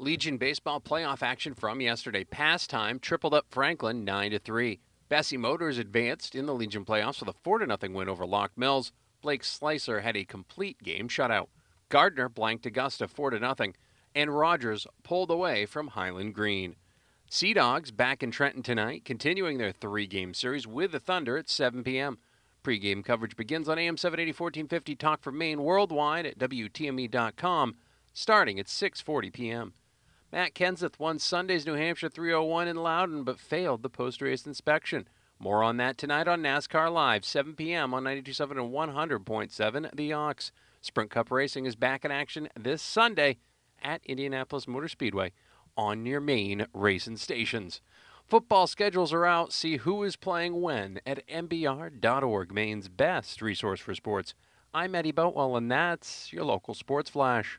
Legion baseball playoff action from yesterday. Pastime tripled up Franklin 9 to 3. Bessey Motors advanced in the Legion playoffs with a 4 0 win over Lock Mills. Blake Slicer had a complete game shutout. Gardner blanked Augusta 4 0, and Rogers pulled away from Highland Green. Sea Dogs back in Trenton tonight, continuing their three game series with the Thunder at 7 p.m. Pre-game coverage begins on AM 780 1450 Talk from Maine worldwide at WTME.com starting at 6:40 p.m. Matt Kenseth won Sunday's New Hampshire 301 in Loudon but failed the post-race inspection. More on that tonight on NASCAR Live, 7 p.m. on 92.7 and 100.7 The Ox. Sprint Cup Racing is back in action this Sunday at Indianapolis Motor Speedway on your main racing stations. Football schedules are out. See who is playing when at mbr.org, Maine's best resource for sports. I'm Eddie Boatwell, and that's your local sports flash.